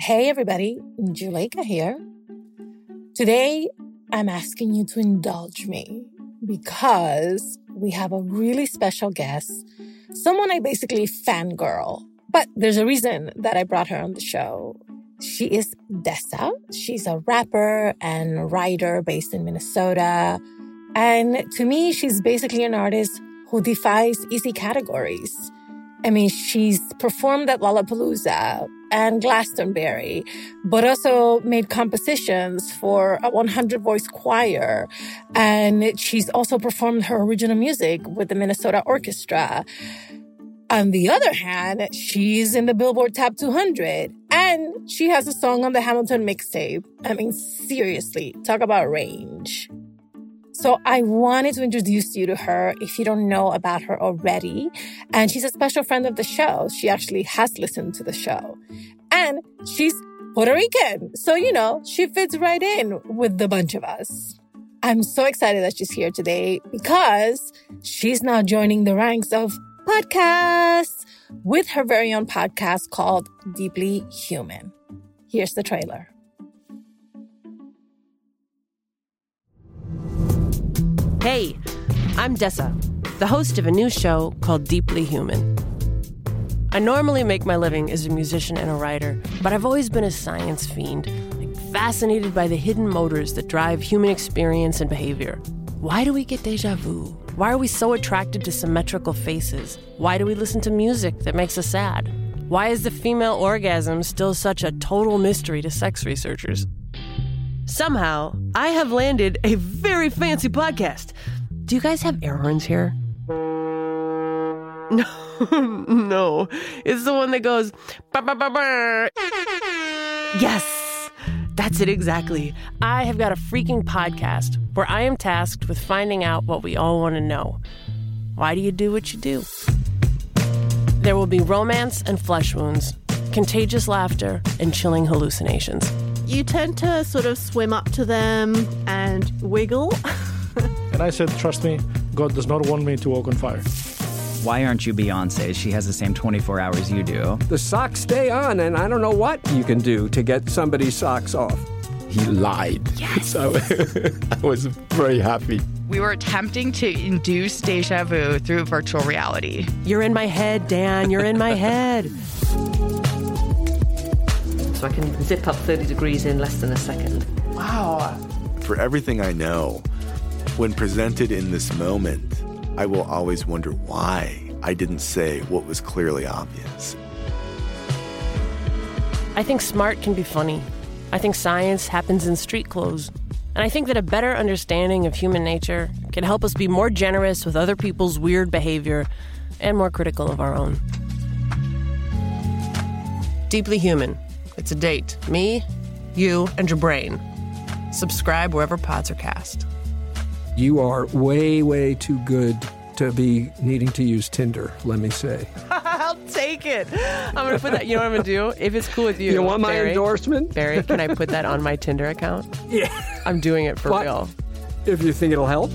Hey, everybody, Juleyka here. Today, I'm asking you to indulge me because we have a really special guest, someone I basically fangirl. But there's a reason that I brought her on the show. She is Dessa. She's a rapper and writer based in Minnesota. And to me, she's basically an artist who defies easy categories. I mean, she's performed at Lollapalooza and Glastonbury, but also made compositions for a 100 voice choir. And she's also performed her original music with the Minnesota Orchestra. On the other hand, she's in the Billboard Top 200 and she has a song on the Hamilton mixtape. I mean, seriously, talk about range. So I wanted to introduce you to her if you don't know about her already. And she's a special friend of the show. She actually has listened to the show. And she's Puerto Rican. So, you know, she fits right in with the bunch of us. I'm so excited that she's here today because she's now joining the ranks of podcasts with her very own podcast called Deeply Human. Here's the trailer. Hey, I'm Dessa, the host of a new show called Deeply Human. I normally make my living as a musician and a writer, but I've always been a science fiend, like fascinated by the hidden motors that drive human experience and behavior. Why do we get deja vu? Why are we so attracted to symmetrical faces? Why do we listen to music that makes us sad? Why is the female orgasm still such a total mystery to sex researchers? Somehow, I have landed a very fancy podcast. Do you guys have air horns here? No, no. It's the one that goes. Yes, that's it exactly. I have got a freaking podcast where I am tasked with finding out what we all want to know. Why do you do what you do? There will be romance and flesh wounds, contagious laughter, and chilling hallucinations. You tend to sort of swim up to them and wiggle. And I said, trust me, God does not want me to walk on fire. Why aren't you Beyonce? She has the same 24 hours you do. The socks stay on, and I don't know what you can do to get somebody's socks off. he lied. So I was very happy. We were attempting to induce deja vu through virtual reality. You're in my head, Dan. You're in my head. So I can zip up 30 degrees in less than a second. Wow. For everything I know, when presented in this moment, I will always wonder why I didn't say what was clearly obvious. I think smart can be funny. I think science happens in street clothes. And I think that a better understanding of human nature can help us be more generous with other people's weird behavior and more critical of our own. Deeply Human. It's a date. Me, you, and your brain. Subscribe wherever pods are cast. You are way, way too good to be needing to use Tinder, let me say. I'll take it. I'm gonna put that. You know what I'm gonna do? If it's cool with you, You want my Barry, endorsement? Barry, can I put that on my Tinder account? Yeah. I'm doing it for What? real. If you think it'll help.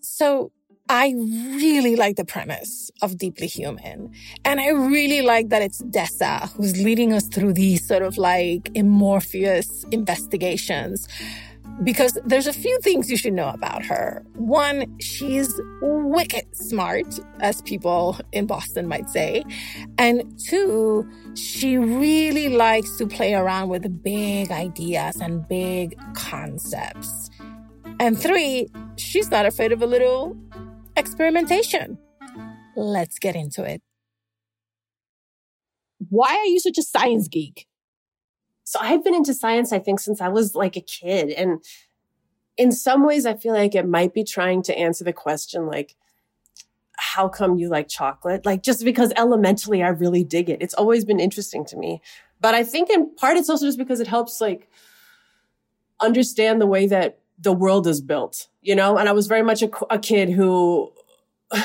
So I really like the premise of Deeply Human. And I really like that it's Dessa who's leading us through these sort of like amorphous investigations. Because there's a few things you should know about her. One, she's wicked smart, as people in Boston might say. And two, she really likes to play around with big ideas and big concepts. And three, she's not afraid of a little experimentation. Let's get into it. Why are you such a science geek? So I've been into science, I think, since I was like a kid. And in some ways, I feel like it might be trying to answer the question, like, how come you like chocolate? Like, just because elementally I really dig it. It's always been interesting to me. But I think in part it's also just because it helps, like, understand the way that the world is built, you know? And I was very much a, a kid who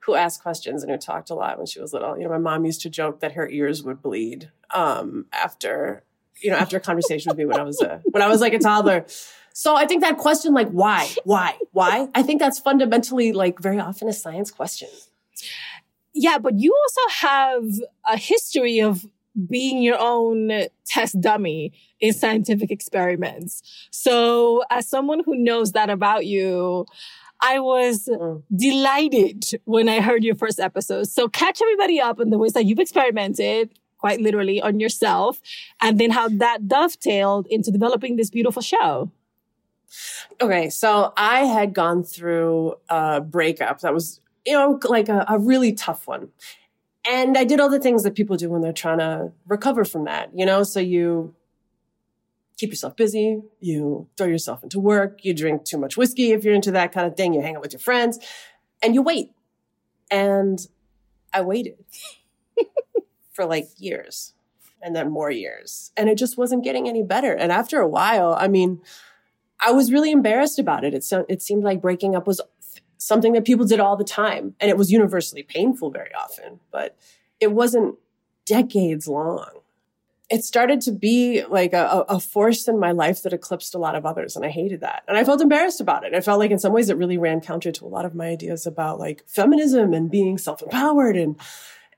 who asked questions and who talked a lot when she was little. You know, my mom used to joke that her ears would bleed um, after you know, after a conversation with me when I was a, when I was like a toddler. So I think that question, like, why, why, why? I think that's fundamentally like very often a science question. Yeah, but you also have a history of being your own test dummy in scientific experiments. So as someone who knows that about you, I was mm. delighted when I heard your first episode. So catch everybody up on the ways that you've experimented quite literally on yourself and then how that dovetailed into developing this beautiful show. Okay, so I had gone through a breakup that was, you know, like a, a really tough one. And I did all the things that people do when they're trying to recover from that, you know? So you keep yourself busy, you throw yourself into work, you drink too much whiskey if you're into that kind of thing, you hang out with your friends, and you wait. And I waited for like years and then more years. And it just wasn't getting any better. And after a while, I mean, I was really embarrassed about it. It, so, it seemed like breaking up was something that people did all the time. And it was universally painful very often, but it wasn't decades long it started to be like a, a, force in my life that eclipsed a lot of others. And I hated that. And I felt embarrassed about it. I felt like in some ways it really ran counter to a lot of my ideas about like feminism and being self-empowered. And,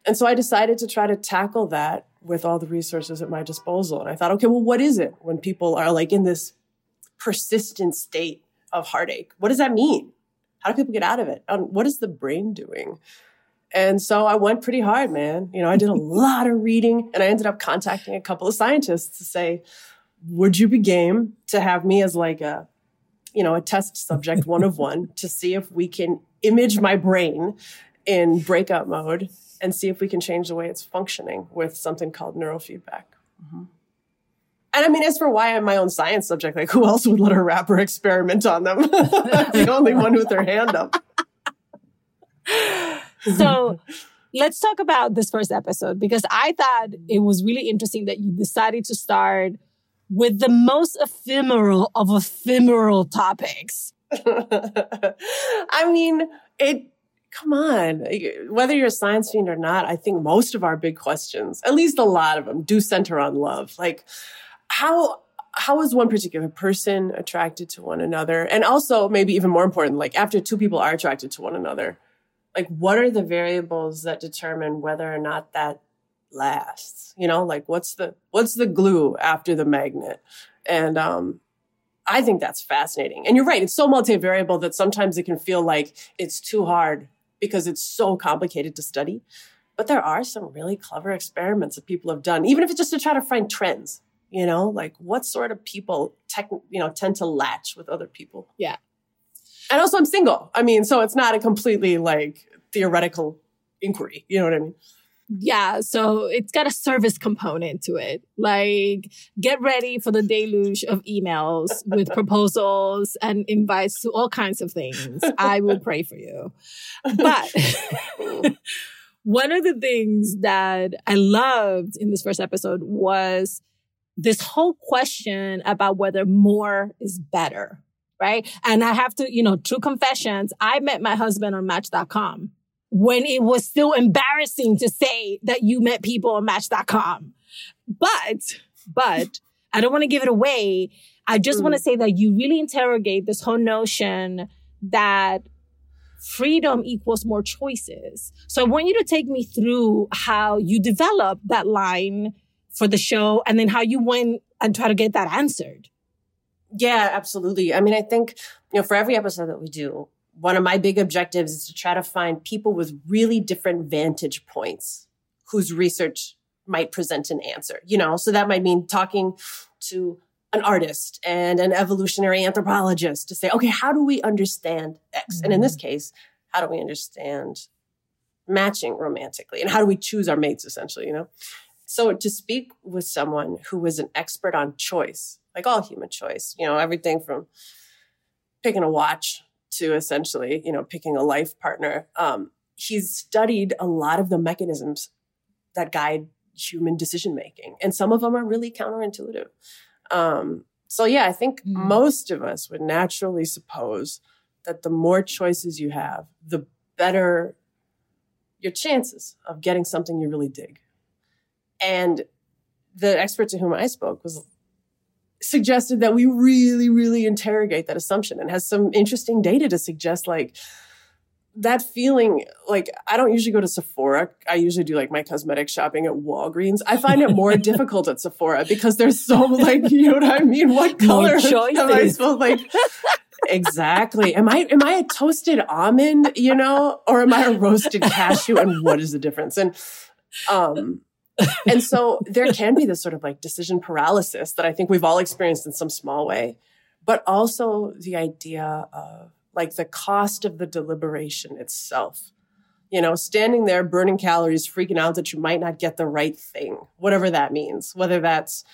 and so I decided to try to tackle that with all the resources at my disposal. And I thought, okay, well, what is it when people are like in this persistent state of heartache? What does that mean? How do people get out of it? And what is the brain doing? And so I went pretty hard, man. You know, I did a lot of reading and I ended up contacting a couple of scientists to say, would you be game to have me as like a, you know, a test subject one of one to see if we can image my brain in breakout mode and see if we can change the way it's functioning with something called neurofeedback. Mm-hmm. And I mean, as for why I'm my own science subject, like who else would let a rapper experiment on them? the only one with their hand up so let's talk about this first episode because I thought it was really interesting that you decided to start with the most ephemeral of ephemeral topics. I mean, it, come on. Whether you're a science fiend or not, I think most of our big questions, at least a lot of them, do center on love. Like, how, how is one particular person attracted to one another? And also, maybe even more important, like after two people are attracted to one another, like what are the variables that determine whether or not that lasts? You know like what's the what's the glue after the magnet? And um i think that's fascinating. And you're right it's so multivariable that sometimes it can feel like it's too hard because it's so complicated to study. But there are some really clever experiments that people have done even if it's just to try to find trends you know like what sort of people tech, you know tend to latch with other people yeah and also I'm single. I mean, so it's not a completely like theoretical inquiry. You know what I mean? Yeah, so it's got a service component to it. Like, get ready for the deluge of emails with proposals and invites to all kinds of things. I will pray for you. But one of the things that I loved in this first episode was this whole question about whether more is better right? And I have to, you know, true confessions, I met my husband on match.com when it was still embarrassing to say that you met people on match.com. But, but I don't want to give it away. I just mm. want to say that you really interrogate this whole notion that freedom equals more choices. So I want you to take me through how you develop that line for the show and then how you went and try to get that answered. Yeah, absolutely. I mean, I think, you know, for every episode that we do, one of my big objectives is to try to find people with really different vantage points whose research might present an answer, you know? So that might mean talking to an artist and an evolutionary anthropologist to say, okay, how do we understand X? Mm-hmm. And in this mm-hmm. case, how do we understand matching romantically? And how do we choose our mates essentially, you know? So to speak with someone who is an expert on choice like all human choice, you know, everything from picking a watch to essentially, you know, picking a life partner. Um, he's studied a lot of the mechanisms that guide human decision making, and some of them are really counterintuitive. Um, so yeah, I think mm. most of us would naturally suppose that the more choices you have, the better your chances of getting something you really dig. And the expert to whom I spoke was suggested that we really, really interrogate that assumption and has some interesting data to suggest like that feeling like I don't usually go to Sephora. I usually do like my cosmetic shopping at Walgreens. I find it more difficult at Sephora because there's so like you know what I mean. What color am I supposed like? exactly. Am I am I a toasted almond? You know, or am I a roasted cashew? And what is the difference? And um, and so there can be this sort of like decision paralysis that I think we've all experienced in some small way, but also the idea of like the cost of the deliberation itself. You know, standing there burning calories, freaking out that you might not get the right thing, whatever that means, whether that's,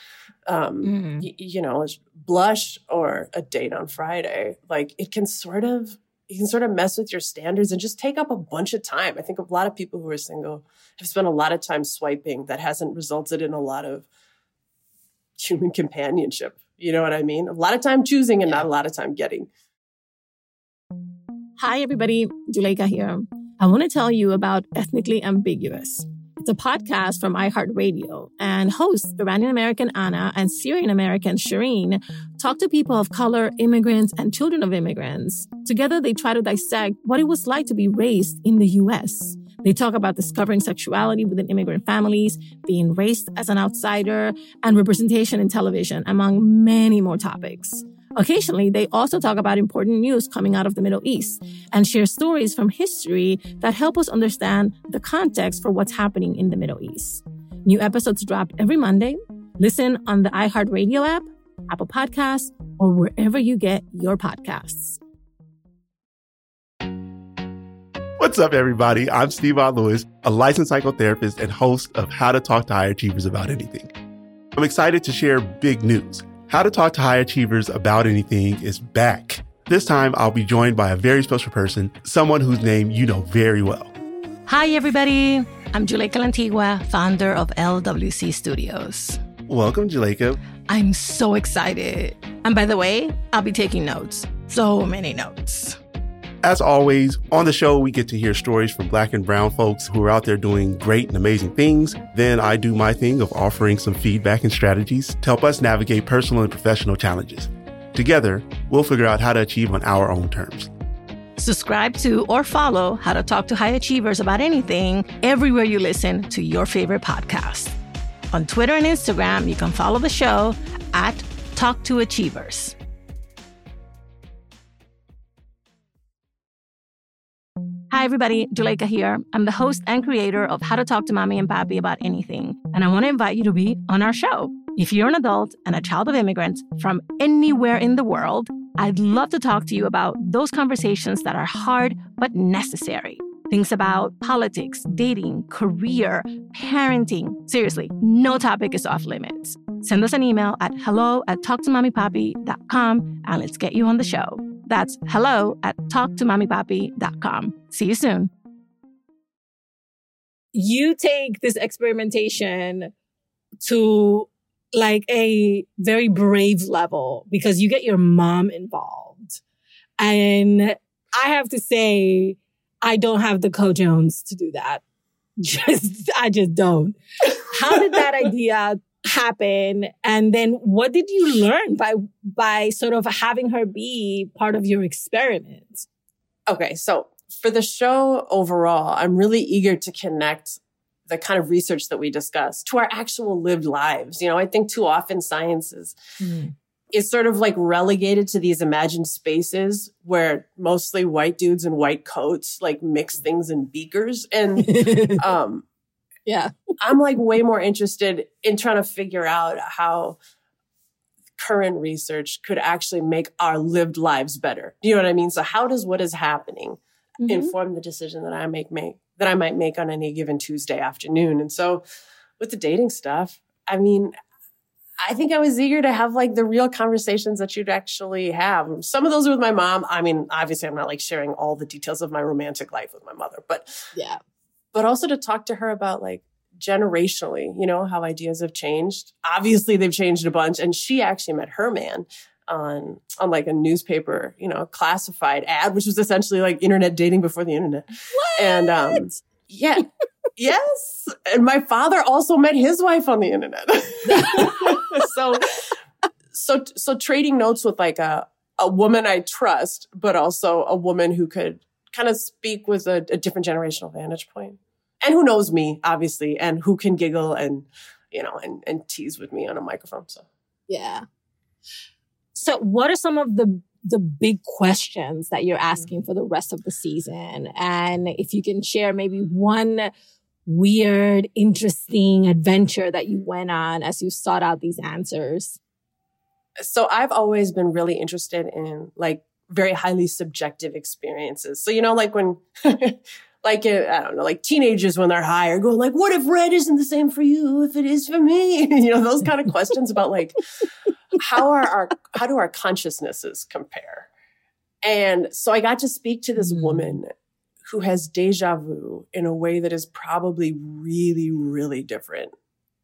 um, mm. y- you know, blush or a date on Friday. Like it can sort of, you can sort of mess with your standards and just take up a bunch of time. I think a lot of people who are single have spent a lot of time swiping that hasn't resulted in a lot of human companionship. You know what I mean? A lot of time choosing and not a lot of time getting. Hi, everybody. Juleyka here. I want to tell you about Ethnically Ambiguous. It's a podcast from iHeartRadio, and hosts Iranian American Anna and Syrian American Shireen talk to people of color, immigrants, and children of immigrants. Together, they try to dissect what it was like to be raised in the U.S. They talk about discovering sexuality within immigrant families, being raised as an outsider, and representation in television, among many more topics. Occasionally, they also talk about important news coming out of the Middle East and share stories from history that help us understand the context for what's happening in the Middle East. New episodes drop every Monday. Listen on the iHeartRadio app, Apple Podcasts, or wherever you get your podcasts. What's up, everybody? I'm Steve Lewis, a licensed psychotherapist and host of How to Talk to High Achievers About Anything. I'm excited to share big news. How to Talk to High Achievers About Anything is back. This time, I'll be joined by a very special person, someone whose name you know very well. Hi, everybody. I'm Juleyka Lantigua, founder of LWC Studios. Welcome, Juleyka. I'm so excited. And by the way, I'll be taking notes. So many notes. As always, on the show, we get to hear stories from black and brown folks who are out there doing great and amazing things. Then I do my thing of offering some feedback and strategies to help us navigate personal and professional challenges. Together, we'll figure out how to achieve on our own terms. Subscribe to or follow How to Talk to High Achievers about anything everywhere you listen to your favorite podcast. On Twitter and Instagram, you can follow the show at Talk to Achievers. Hi, everybody. Juleyka here. I'm the host and creator of How to Talk to Mommy and Papi About Anything. And I want to invite you to be on our show. If you're an adult and a child of immigrants from anywhere in the world, I'd love to talk to you about those conversations that are hard but necessary. Things about politics, dating, career, parenting. Seriously, no topic is off limits. Send us an email at hello at talktomommypapi.com and let's get you on the show. That's hello at talktomommypapi.com. See you soon. You take this experimentation to like a very brave level because you get your mom involved. And I have to say, I don't have the Co Jones to do that. Just, I just don't. How did that idea happen? And then what did you learn by by sort of having her be part of your experiment? Okay so for the show overall i'm really eager to connect the kind of research that we discuss to our actual lived lives. You know i think too often science is mm. is sort of like relegated to these imagined spaces where mostly white dudes in white coats like mix things in beakers. And um yeah. I'm like way more interested in trying to figure out how current research could actually make our lived lives better. You know what I mean? So how does what is happening mm-hmm. inform the decision that I make make that I might make on any given Tuesday afternoon? And so with the dating stuff, I mean, I think I was eager to have like the real conversations that you'd actually have. Some of those with my mom. I mean, obviously I'm not like sharing all the details of my romantic life with my mother, but yeah but also to talk to her about like generationally, you know, how ideas have changed. Obviously, they've changed a bunch. And she actually met her man on on like a newspaper, you know, classified ad, which was essentially like internet dating before the internet. What? And um yeah. yes. And my father also met his wife on the internet. so, so, so trading notes with like a, a woman I trust, but also a woman who could kind of speak with a, a different generational vantage point and who knows me, obviously, and who can giggle and, you know, and, and tease with me on a microphone. So, yeah. So, what are some of the the big questions that you're asking for the rest of the season? And if you can share maybe one weird, interesting adventure that you went on as you sought out these answers. So I've always been really interested in like very highly subjective experiences. So, you know, like when, like, uh, I don't know, like teenagers when they're high are going like, what if red isn't the same for you if it is for me? you know, those kind of questions about like, how are our, how do our consciousnesses compare? And so I got to speak to this mm. woman who has deja vu in a way that is probably really, really different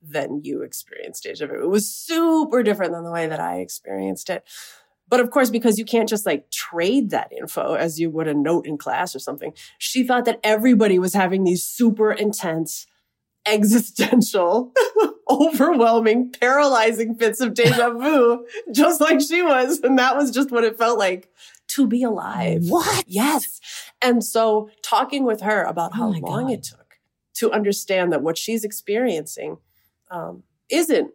than you experienced deja vu. It was super different than the way that I experienced it. But of course, because you can't just like trade that info as you would a note in class or something, she thought that everybody was having these super intense, existential, overwhelming, paralyzing fits of deja vu, just like she was. And that was just what it felt like to be alive. What? Yes. And so talking with her about oh how long God. it took to understand that what she's experiencing um, isn't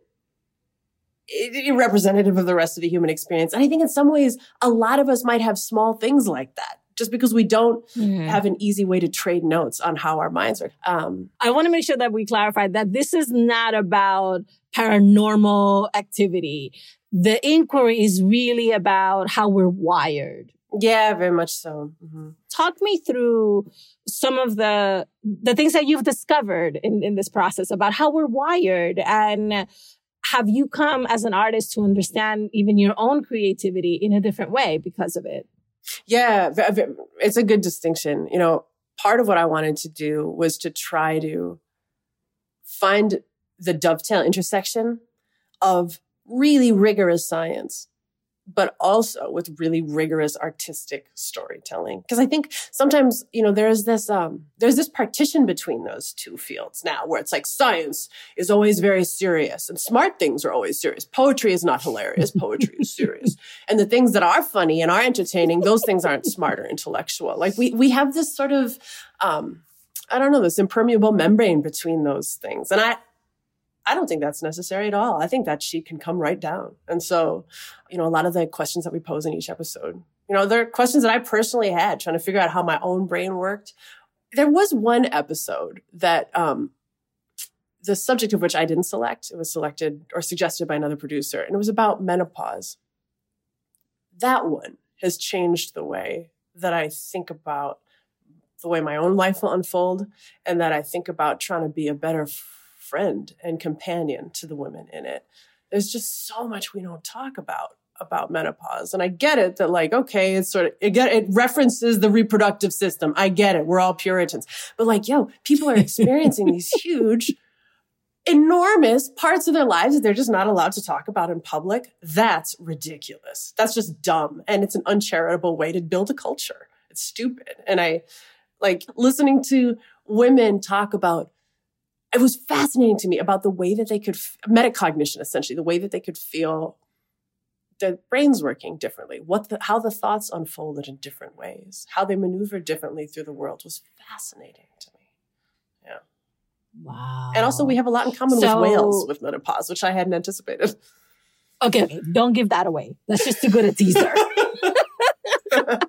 representative of the rest of the human experience. And I think in some ways, a lot of us might have small things like that just because we don't mm-hmm. have an easy way to trade notes on how our minds are. Um, I want to make sure that we clarify that this is not about paranormal activity. The inquiry is really about how we're wired. Yeah, very much so. Mm-hmm. Talk me through some of the the things that you've discovered in, in this process about how we're wired and have you come as an artist to understand even your own creativity in a different way because of it? Yeah, it's a good distinction. You know, part of what I wanted to do was to try to find the dovetail intersection of really rigorous science but also with really rigorous artistic storytelling. Because I think sometimes, you know, there's this um, there's this partition between those two fields now, where it's like science is always very serious and smart things are always serious. Poetry is not hilarious. Poetry is serious, and the things that are funny and are entertaining, those things aren't smart or intellectual. Like we we have this sort of um, I don't know, this impermeable membrane between those things. And I, I don't think that's necessary at all. I think that she can come right down. And so, you know, a lot of the questions that we pose in each episode, you know, they're questions that I personally had trying to figure out how my own brain worked. There was one episode that, um, the subject of which I didn't select. It was selected or suggested by another producer, and it was about menopause. That one has changed the way that I think about the way my own life will unfold and that I think about trying to be a better friend and companion to the women in it. There's just so much we don't talk about about menopause. And I get it that like, okay, it's sort of, it, get, it references the reproductive system. I get it. We're all Puritans. But like, yo, people are experiencing these huge, enormous parts of their lives that they're just not allowed to talk about in public. That's ridiculous. That's just dumb. And it's an uncharitable way to build a culture. It's stupid. And I like listening to women talk about it was fascinating to me about the way that they could metacognition essentially the way that they could feel their brains working differently what the, how the thoughts unfolded in different ways how they maneuvered differently through the world was fascinating to me. Yeah. Wow. And also we have a lot in common so, with whales with menopause which i hadn't anticipated. Okay, okay don't give that away. That's just too good a teaser.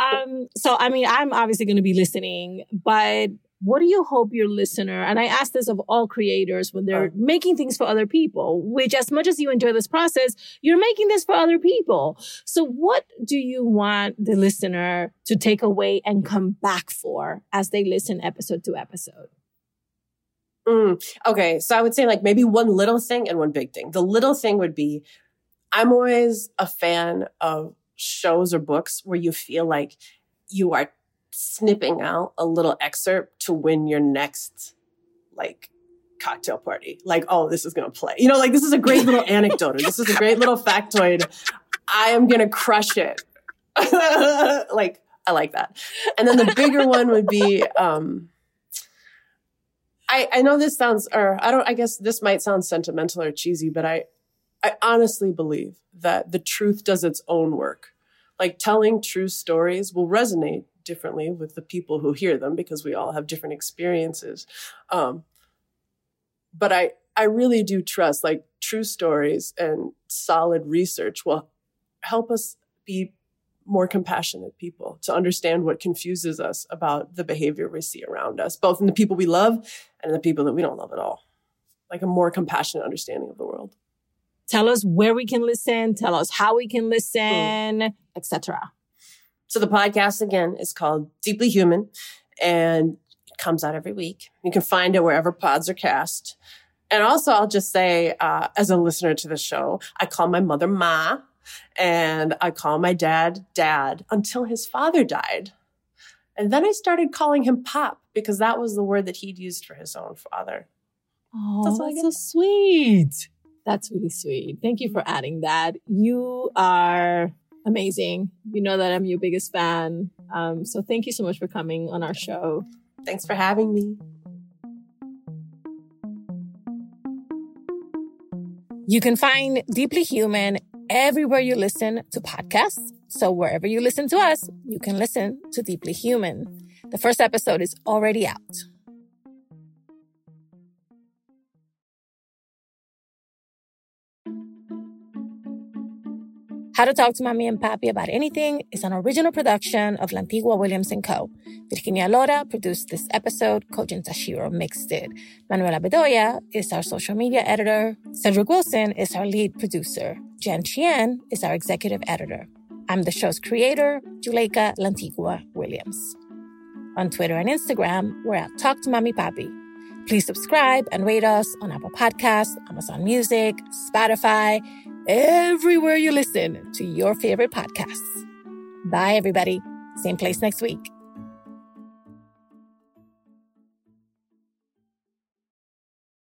Um so i mean i'm obviously going to be listening but what do you hope your listener and i ask this of all creators when they're oh. making things for other people which as much as you enjoy this process you're making this for other people. So what do you want the listener to take away and come back for as they listen episode to episode? Mm, okay so i would say like maybe one little thing and one big thing. The little thing would be i'm always a fan of shows or books where you feel like you are snipping out a little excerpt to win your next like cocktail party. Like, oh, this is going to play. You know, like this is a great little anecdote or this is a great little factoid. I am going to crush it. like, I like that. And then the bigger one would be, um, I, I know this sounds, or I don't, I guess this might sound sentimental or cheesy, but I, I honestly believe that the truth does its own work. Like telling true stories will resonate differently with the people who hear them because we all have different experiences. Um, but I, I really do trust like true stories and solid research will help us be more compassionate people to understand what confuses us about the behavior we see around us, both in the people we love and in the people that we don't love at all. Like a more compassionate understanding of the world. Tell us where we can listen, tell us how we can listen, mm. etc. So the podcast again is called Deeply Human and it comes out every week. You can find it wherever pods are cast. And also, I'll just say, uh, as a listener to the show, I call my mother Ma and I call my dad Dad until his father died. And then I started calling him Pop because that was the word that he'd used for his own father. Oh, that's, that's so sweet. That's really sweet. Thank you for adding that. You are amazing. You know that I'm your biggest fan. Um, so thank you so much for coming on our show. Thanks for having me. You can find Deeply Human everywhere you listen to podcasts. So wherever you listen to us, you can listen to Deeply Human. The first episode is already out. How to Talk to Mommy and Papi About Anything is an original production of Lantigua Williams & Co. Virginia Lora produced this episode. Kojin Tashiro mixed it. Manuela Bedoya is our social media editor. Cedric Wilson is our lead producer. Jen Chien is our executive editor. I'm the show's creator, Juleyka Lantigua Williams. On Twitter and Instagram, we're at Talk to Mommy Papi. Please subscribe and rate us on Apple Podcasts, Amazon Music, Spotify, everywhere you listen to your favorite podcasts. Bye, everybody. Same place next week.